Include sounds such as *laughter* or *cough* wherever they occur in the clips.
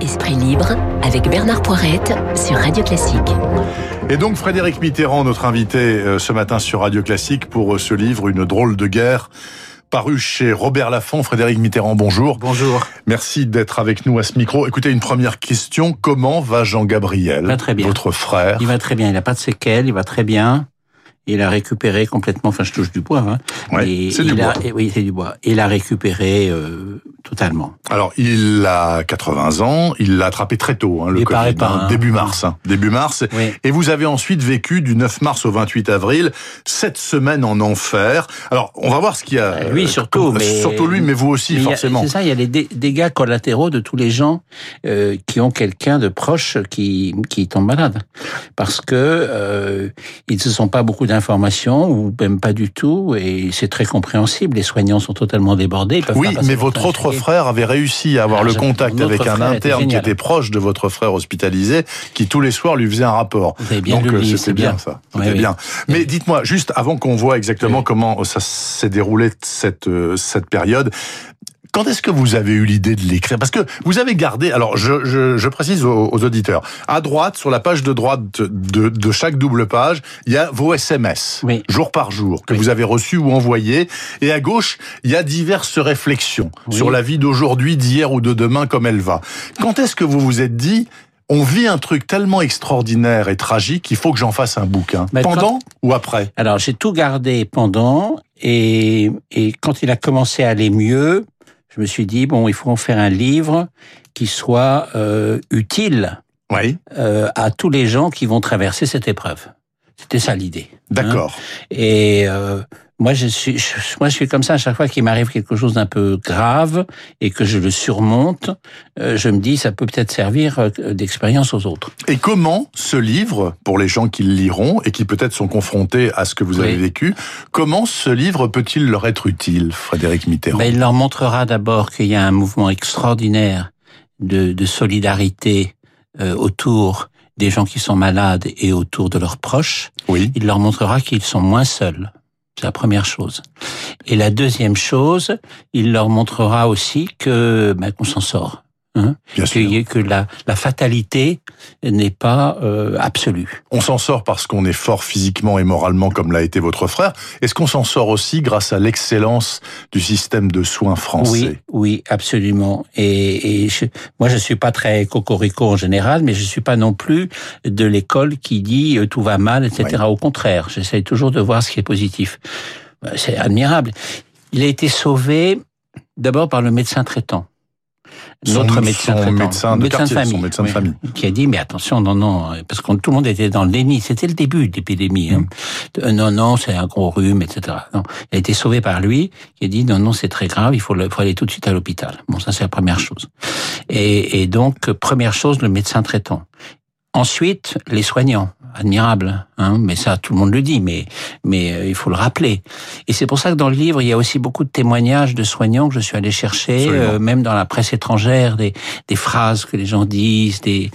Esprit libre avec Bernard Poirette sur Radio Classique. Et donc Frédéric Mitterrand, notre invité euh, ce matin sur Radio Classique pour euh, ce livre Une drôle de guerre paru chez Robert Laffont. Frédéric Mitterrand, bonjour. Bonjour. Merci d'être avec nous à ce micro. Écoutez, une première question. Comment va Jean-Gabriel, votre frère Il va très bien. Il n'a pas de séquelles. Il va très bien. Il a récupéré complètement, enfin je touche du bois, hein. Oui, c'est du bois. oui, c'est du bois. Il a récupéré euh, totalement. Alors, il a 80 ans, il l'a attrapé très tôt, hein, le il Covid, pas, hein, début mars. Hein, début mars. Oui. Et vous avez ensuite vécu du 9 mars au 28 avril, sept semaines en enfer. Alors, on va voir ce qu'il y a. Euh, lui surtout, mais surtout lui, mais vous aussi, mais forcément. C'est ça, il y a les dé dégâts collatéraux de tous les gens euh, qui ont quelqu'un de proche qui qui tombe malade, parce que euh, ils ne se sont pas beaucoup d'informations ou même pas du tout, et c'est très compréhensible. Les soignants sont totalement débordés. ils peuvent Oui, pas mais votre autre frère avait réussi à avoir Ah, le contact avec un interne qui était proche de votre frère hospitalisé, qui tous les soirs lui faisait un rapport. Vous avez bien Donc euh, c'était bien bien. ça. Oui, C'était oui. bien. Mais dites-moi, juste avant qu'on voit exactement Oui. comment ça s'est déroulé cette euh, cette période. Quand est-ce que vous avez eu l'idée de l'écrire? Parce que vous avez gardé, alors je, je, je précise aux, aux auditeurs, à droite, sur la page de droite de, de chaque double page, il y a vos SMS, Oui. jour par jour, que Oui. vous avez reçus ou envoyés. Et à gauche, il y a diverses réflexions Oui. sur la vie d'aujourd'hui, d'hier ou de demain, comme elle va. Quand est-ce que vous vous êtes dit, on vit un truc tellement extraordinaire et tragique, il faut que j'en fasse un bouquin? Bah, quand- Pendant ou après? Alors j'ai tout gardé pendant et, et quand il a commencé à aller mieux, je me suis dit bon il faut en faire un livre qui soit euh, utile Oui. euh, à tous les gens qui vont traverser cette épreuve. C'était ça l'idée. hein. D'accord. Et euh, moi je suis je, moi je suis comme ça à chaque fois qu'il m'arrive quelque chose d'un peu grave et que je le surmonte, euh, je me dis ça peut peut-être servir euh, d'expérience aux autres. Et comment ce livre, pour les gens qui le liront et qui peut-être sont confrontés à ce que vous Oui. avez vécu, comment ce livre peut-il leur être utile, Frédéric Mitterrand? Ben, il leur montrera d'abord qu'il y a un mouvement extraordinaire de, de solidarité euh, autour des gens qui sont malades et autour de leurs proches. Oui. Il leur montrera qu'ils sont moins seuls. C'est la première chose. Et la deuxième chose, il leur montrera aussi que ben, qu'on s'en sort. Hein, que, que la, la fatalité n'est pas euh, absolue. On s'en sort parce qu'on est fort physiquement et moralement comme l'a été votre frère. Est-ce qu'on s'en sort aussi grâce à l'excellence du système de soins Oui, français? Oui, absolument. Et, et je, moi, je suis pas très cocorico en général, mais je suis pas non plus de l'école qui dit euh, tout va mal, etc. Au contraire, j'essaye toujours de voir ce qui est positif. C'est admirable. Il a été sauvé d'abord par le médecin traitant. Notre médecin son traitant. médecin de quartier, son médecin de famille. Qui a dit, mais attention, non, non, parce que tout le monde était dans le déni. C'était le début de l'épidémie. Hein. Euh, Non, non, c'est un gros rhume, etc. Non. Il a été sauvé par lui, qui a dit, non, non, c'est très grave, il faut, le, faut aller tout de suite à l'hôpital. Bon, ça, c'est la première chose. Et, et donc, première chose, le médecin traitant. Ensuite, les soignants, admirables, hein, mais ça tout le monde le dit, mais mais euh, il faut le rappeler. Et c'est pour ça que dans le livre il y a aussi beaucoup de témoignages de soignants que je suis allé chercher, euh, même dans la presse étrangère, des des phrases que les gens disent, des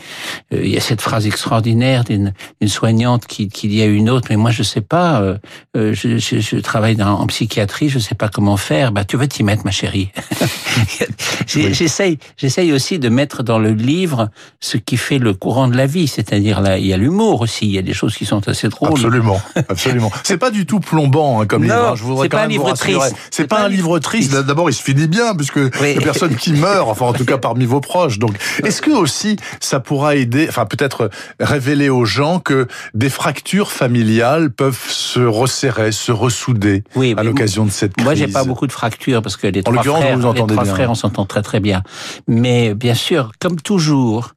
euh, il y a cette phrase extraordinaire d'une une soignante qui qui dit à une autre, mais moi je sais pas, euh, euh, je, je, je travaille dans, en psychiatrie, je sais pas comment faire. Bah tu vas t'y mettre ma chérie. *laughs* J'essaye j'essaye aussi de mettre dans le livre ce qui fait le courant de la vie, c'est-à-dire là il y a l'humour aussi, il y a des choses qui sont assez drôles. Absolument, absolument. *laughs* C'est pas du tout plombant hein, comme Non, livre. hein, Je voudrais quand pas un même livre triste. C'est pas, un livre triste. D'abord, il se finit bien puisque Oui. il y a personne qui meurt. Enfin, en tout cas parmi vos proches. Donc, est-ce que aussi ça pourra aider, enfin peut-être révéler aux gens que des fractures familiales peuvent se resserrer, se ressouder Oui, à l'occasion de cette crise. Moi, j'ai pas beaucoup de fractures parce que les En trois frères, vous les trois bien. frères, on s'entend très très bien. Mais bien sûr, comme toujours,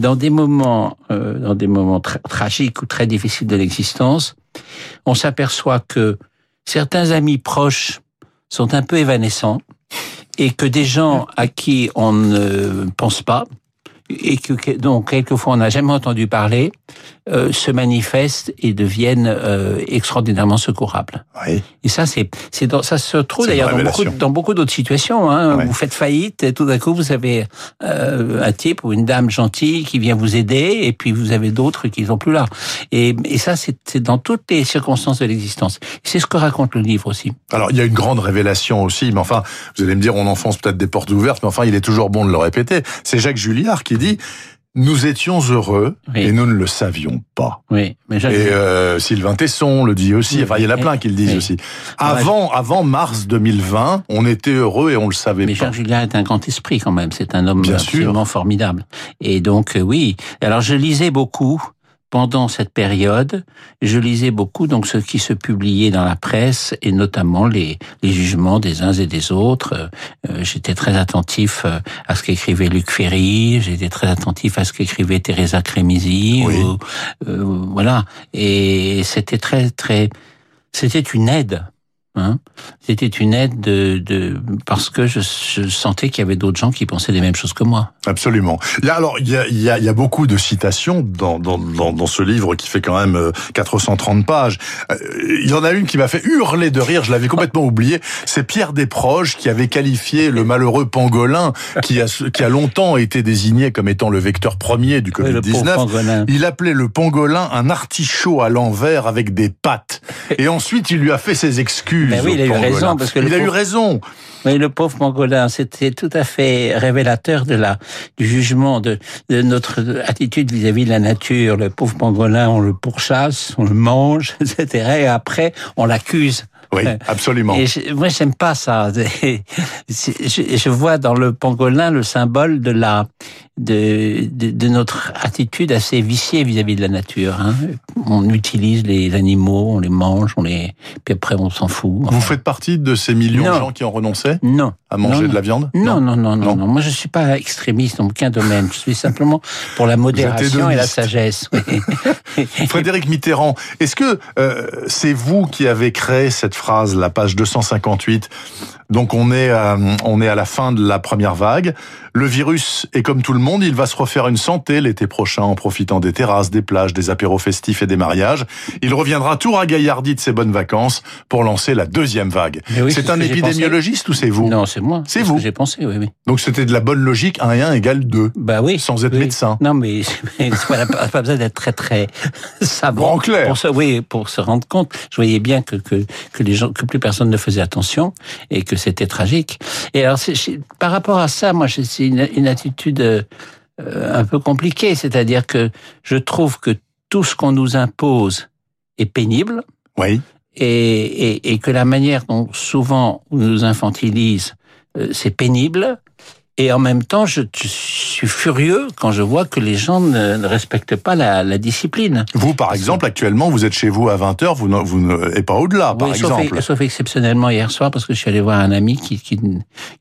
dans des moments, euh, dans des moments tra- tragiques ou très difficiles de l'existence, on s'aperçoit que certains amis proches sont un peu évanescents et que des gens à qui on ne pense pas et que dont quelquefois on n'a jamais entendu parler euh, se manifestent et deviennent euh, extraordinairement secourables. Oui. Et ça, c'est, c'est dans, ça se trouve d'ailleurs dans beaucoup, dans beaucoup d'autres situations. Hein. Vous faites faillite et tout d'un coup vous avez euh, un type ou une dame gentille qui vient vous aider et puis vous avez d'autres qui sont plus là. Et, et ça, c'est, c'est dans toutes les circonstances de l'existence. C'est ce que raconte le livre aussi. Alors, il y a une grande révélation aussi, mais enfin, vous allez me dire, on enfonce peut-être des portes ouvertes, mais enfin, il est toujours bon de le répéter. C'est Jacques Julliard qui dit nous étions heureux Oui. et nous ne le savions pas. Oui, mais Et euh, Sylvain Tesson le dit aussi. Oui, Enfin, il y en a plein qui le disent aussi. Avant, avant mars 2020, on était heureux et on le savait mais pas. Jacques Julien est un grand esprit quand même. C'est un homme Bien absolument formidable. Et donc euh, oui. Alors je lisais beaucoup pendant cette période. Je lisais beaucoup donc ce qui se publiait dans la presse et notamment les, les jugements des uns et des autres. Euh, euh, J'étais très attentif euh, à ce qu'écrivait Luc Ferry. J'étais très attentif à ce qu'écrivait Teresa Cremisi. Oui. ou, euh, voilà. Et c'était très très. C'était une aide. Hein C'était une aide de, de parce que je, je sentais qu'il y avait d'autres gens qui pensaient les mêmes choses que moi. Absolument. A, alors, il y a, y a, y a beaucoup de citations dans, dans, dans, dans ce livre qui fait quand même euh, 430 pages. Euh, Il y en a une qui m'a fait hurler de rire, je l'avais complètement oublié. C'est Pierre Desproges qui avait qualifié le malheureux pangolin, qui a, qui a longtemps été désigné comme étant le vecteur premier du Oui, le pauvre Covid-19. pangolin. Il appelait le pangolin un artichaut à l'envers avec des pattes. Et ensuite, il lui a fait ses excuses. Ben oui, il a eu pangolin. raison, parce que il a eu raison. Oui, le pauvre pangolin, c'était tout à fait révélateur de la du jugement de, de notre attitude vis-à-vis de la nature. Le pauvre pangolin, on le pourchasse, on le mange, *laughs* etc. Et après, on l'accuse. Oui, Ouais. absolument. Et je, moi, j'aime pas ça. *laughs* Je, je vois dans le pangolin le symbole de la de, de, de notre attitude assez viciée vis-à-vis de la nature. Hein. On utilise les animaux, on les mange, on les puis après on s'en fout. Vous faites partie de ces millions Non. de gens qui ont renoncé Non. à manger Non, de la viande Non, non, non, non, Non. non. Moi, je suis pas extrémiste dans aucun domaine. Je suis simplement pour la modération et la sagesse. oui. *laughs* *laughs* Frédéric Mitterrand, est-ce que euh, c'est vous qui avez créé cette phrase, la page 258 Donc on est, à, on est à la fin de la première vague. Le virus est comme tout le monde, il va se refaire une santé l'été prochain en profitant des terrasses, des plages, des apéros festifs et des mariages. Il reviendra tout ragaillardi de ses bonnes vacances pour lancer la deuxième vague. Oui, c'est un ce épidémiologiste ou c'est vous? Non, c'est moi. C'est ce vous. que j'ai pensé, oui, oui. Donc c'était de la bonne logique, 1 et 1 égale 2. Bah oui. Sans être oui. médecin. Non, mais, *laughs* mais pas besoin d'être très très *laughs* clair. pour se, oui, pour se rendre compte. Je voyais bien que que que les gens, que plus personne ne faisait attention et que c'était tragique. Et alors, par rapport à ça, moi, c'est une, une attitude euh, un peu compliquée, c'est-à-dire que je trouve que tout ce qu'on nous impose est pénible. Oui. et, et, et que la manière dont souvent on nous infantilise, euh, c'est pénible. Et en même temps, je, je suis furieux quand je vois que les gens ne, ne respectent pas la, la discipline. Vous, par exemple, actuellement, vous êtes chez vous à 20h, vous vous ne, et pas au-delà, par sauf, exemple. sauf exceptionnellement hier soir parce que je suis allé voir un ami qui, qui,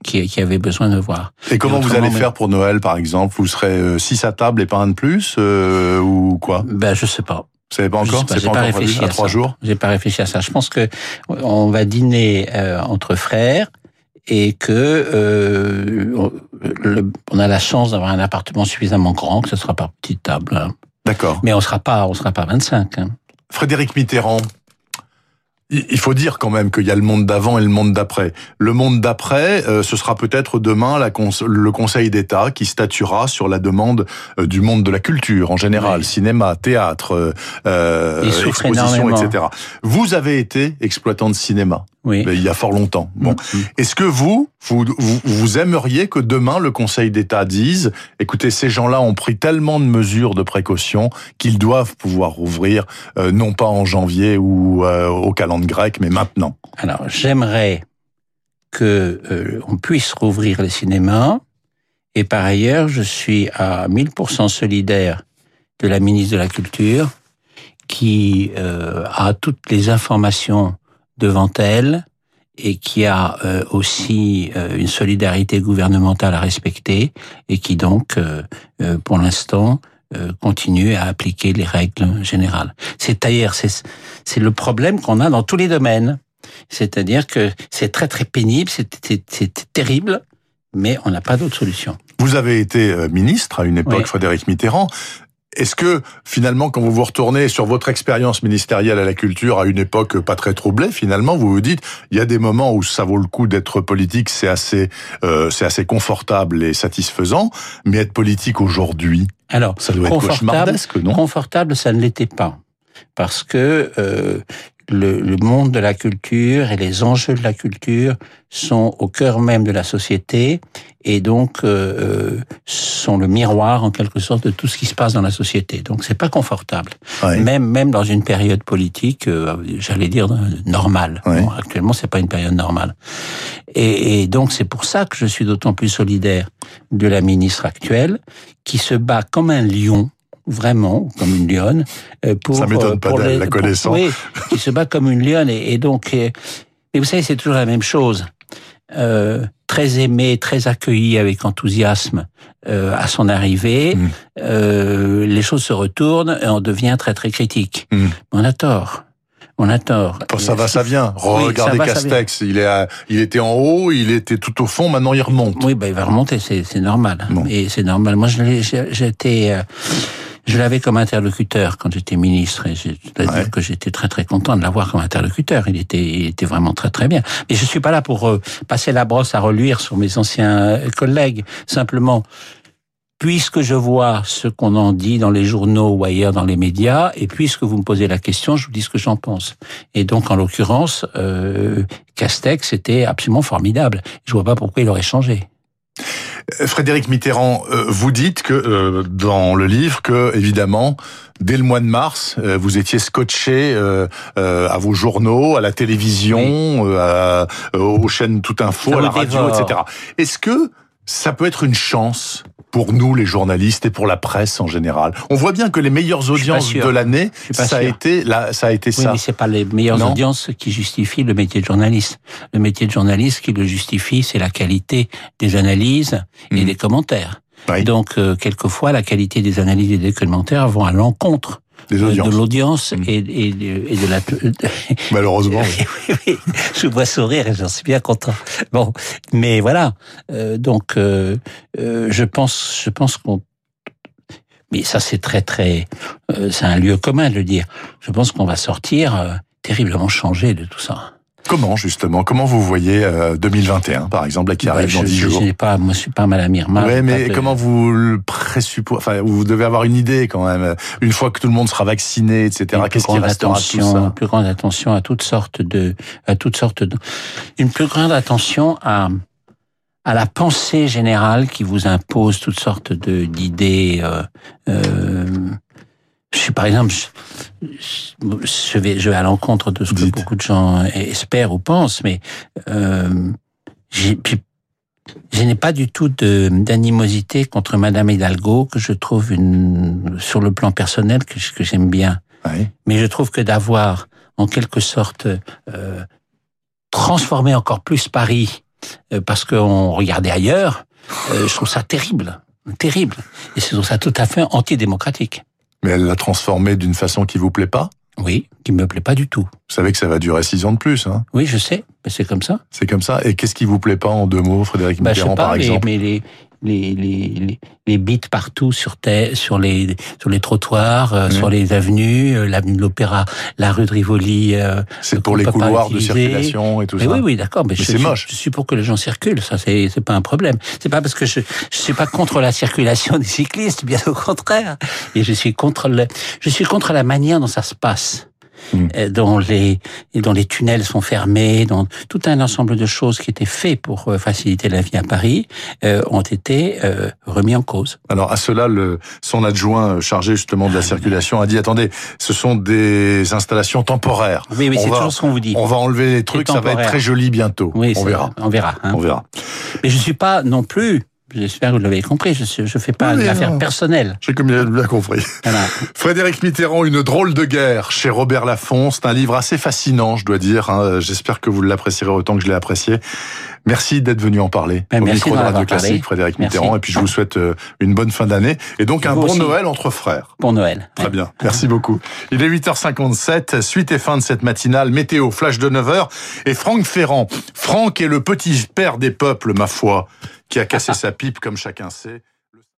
qui, qui avait besoin de voir. Et comment vous allez mais- faire pour Noël, par exemple? Vous serez 6 à table et pas un de plus euh, Ou quoi? Ben, je sais pas. Vous savez pas encore? pas, C'est pas pas encore réfléchi À à 3 ça. jours? J'ai pas réfléchi à ça. Je pense que on va dîner euh, entre frères et que euh, on- le- on a la chance d'avoir un appartement suffisamment grand que ce sera par petite table. hein. D'accord. Mais on sera pas, on sera pas 25. hein. Frédéric Mitterrand, il faut dire quand même qu'il y a le monde d'avant et le monde d'après. Le monde d'après, euh, ce sera peut-être demain la le Conseil d'État qui statuera sur la demande euh, du monde de la culture en général, Oui. cinéma, théâtre, euh, exposition, énormément. etc. Vous avez été exploitant de cinéma Oui. il y a fort longtemps. Bon, Mm. est-ce que vous, vous, vous, vous aimeriez que demain le Conseil d'État dise, écoutez, ces gens-là ont pris tellement de mesures de précaution qu'ils doivent pouvoir rouvrir, euh, non pas en janvier ou euh, au calendrier grec, mais maintenant. Alors, j'aimerais que euh, on puisse rouvrir les cinémas. Et par ailleurs, je suis à 1000% solidaire de la ministre de la Culture, qui euh, a toutes les informations devant elle et qui a euh, aussi euh, une solidarité gouvernementale à respecter et qui donc, euh, euh, pour l'instant, euh, continue à appliquer les règles générales. C'est d'ailleurs c'est c'est le problème qu'on a dans tous les domaines. C'est-à-dire que c'est très très pénible, c'est terrible, mais on n'a pas d'autre solution. Vous avez été euh, ministre à une époque, Oui. Frédéric Mitterrand. Est-ce que finalement, quand vous vous retournez sur votre expérience ministérielle à la culture à une époque pas très troublée, finalement, vous vous dites, il y a des moments où ça vaut le coup d'être politique, c'est assez, euh, c'est assez confortable et satisfaisant, mais être politique aujourd'hui, Alors, ça doit être Confortable, cauchemardesque, non? confortable, ça ne l'était pas, parce que euh, le, le monde de la culture et les enjeux de la culture sont au cœur même de la société et donc euh, euh, sont le miroir en quelque sorte de tout ce qui se passe dans la société. Donc c'est pas confortable. Même même dans une période politique, euh, j'allais dire normale. Ouais. Bon, actuellement, c'est pas une période normale. Et, et donc c'est pour ça que je suis d'autant plus solidaire de la ministre actuelle qui se bat comme un lion vraiment comme une lionne euh, pour Ça m'étonne euh, pas d'elle, la connaissant. oui, qui se bat comme une lionne et, et donc euh, mais vous savez c'est toujours la même chose euh, très aimé très accueilli avec enthousiasme euh, à son arrivée Mm. euh, les choses se retournent et on devient très très critique Mm. on a tort on a tort ça va, ça vient. Oui, Regardez ça va, ça Castex, il est, à- il était en haut, il était tout au fond, maintenant il remonte. Oui, ben, il va remonter, c'est normal. Bon. Et c'est normal. Moi, j'étais, je l'avais comme interlocuteur quand j'étais ministre, et je dois Ouais. dire que j'étais très très content de l'avoir comme interlocuteur. Il était, il était vraiment très très bien. Mais je suis pas là pour euh, passer la brosse à reluire sur mes anciens euh, collègues. Simplement, puisque je vois ce qu'on en dit dans les journaux ou ailleurs dans les médias, et puisque vous me posez la question, je vous dis ce que j'en pense. Et donc, en l'occurrence, euh, Castex était absolument formidable. Je vois pas pourquoi il aurait changé. Frédéric Mitterrand, euh, vous dites que euh, dans le livre que évidemment dès le mois de mars euh, vous étiez scotché euh, euh, à vos journaux, à la télévision, euh, à- aux chaînes Tout Info, Ça à la radio, dévore. etc. Est-ce que ça peut être une chance pour nous les journalistes et pour la presse en général On voit bien que les meilleures audiences de l'année, ça a été là, ça a été Oui, ça. mais c'est pas les meilleures Non. audiences qui justifient le métier de journaliste. Le métier de journaliste qui le justifie, c'est la qualité des analyses et Mhm. des commentaires. Oui. Donc, euh, quelquefois, la qualité des analyses et des commentaires vont à l'encontre Des euh, audiences. de l'audience Mhm. et, et, et de la... *laughs* Malheureusement. *laughs* oui. Oui, oui, je vois sourire et j'en suis bien content. Bon, mais voilà. Euh, donc, euh, euh, je pense, je pense qu'on. Mais ça, c'est très, très. euh, c'est un lieu commun de le dire. Je pense qu'on va sortir euh, terriblement changé de tout ça. Comment justement Comment vous voyez euh, 2021 par exemple là, qui Bah, arrive dans je, 10 je, jours pas, moi, je suis pas Madame Irma. Ouais, j'ai mais comment vous le présupposez Enfin, vous devez avoir une idée quand même. Une fois que tout le monde sera vacciné, etc. Qu'est-ce qui grande restera tout ça une plus grande attention à toutes sortes de, à toutes sortes de, une plus grande attention à, à la pensée générale qui vous impose toutes sortes de d'idées. Euh, euh, je suis par exemple, je, je vais, je vais à l'encontre de ce que beaucoup de gens espèrent ou pensent, mais euh, j'ai- je n'ai pas du tout d'animosité contre Madame Hidalgo, que je trouve une, sur le plan personnel, que, que j'aime bien. Ouais. Mais je trouve que d'avoir, en quelque sorte, euh, transformé encore plus Paris, euh, parce qu'on regardait ailleurs, euh, je trouve ça terrible. Terrible. Et je trouve ça tout à fait antidémocratique. Mais elle l'a transformé d'une façon qui vous plaît pas? Oui, qui me plaît pas du tout. Vous savez que ça va durer six ans de plus. Hein Oui, je sais, mais c'est comme ça. C'est comme ça. Et qu'est-ce qui vous plaît pas en deux mots, Frédéric Bah, je Mitterrand, sais pas, par mais, exemple? mais les, les, les, les, les bits partout sur, terre, sur, les, sur les trottoirs, euh, sur les avenues, euh, l'avenue de l'Opéra, la rue de Rivoli. euh, C'est pour les couloirs de circulation et tout Mais ça. oui, oui, d'accord, mais, c'est moche. je suis pour que les gens circulent, ça c'est c'est pas un problème. C'est pas parce que je je suis pas contre la circulation des cyclistes, bien au contraire. Et je suis contre le, je suis contre la manière dont ça se passe. Mm. euh, dont les dont les tunnels sont fermés, dont tout un ensemble de choses qui étaient faits pour euh, faciliter la vie à Paris euh, ont été euh, remis en cause. Alors à cela, le, son adjoint euh, chargé justement Ah, de la circulation a dit attendez, ce sont des installations temporaires. Oui, oui, c'est toujours ce qu'on vous dit. On va enlever les trucs, ça va être très joli bientôt. Oui, on verra. On verra. hein. On verra. Mais je suis pas non plus. J'espère que vous l'avez compris. Je je fais pas Oui, une affaire non. personnelle. J'ai comme bien compris. Voilà. *laughs* Frédéric Mitterrand, Une drôle de guerre chez Robert Laffont. C'est un livre assez fascinant, je dois dire. hein. J'espère que vous l'apprécierez autant que je l'ai apprécié. Merci d'être venu en parler Ben, au merci micro de Radio parlé. Classique, Frédéric Merci. Mitterrand. Et puis je vous souhaite euh, une bonne fin d'année et donc un bon aussi. Noël entre frères. Pour Noël. Très bien, merci beaucoup. Il est 8h57, suite et fin de cette matinale, météo, flash de 9h, et Franck Ferrand. Franck est le petit père des peuples, ma foi, qui a cassé sa pipe comme chacun sait.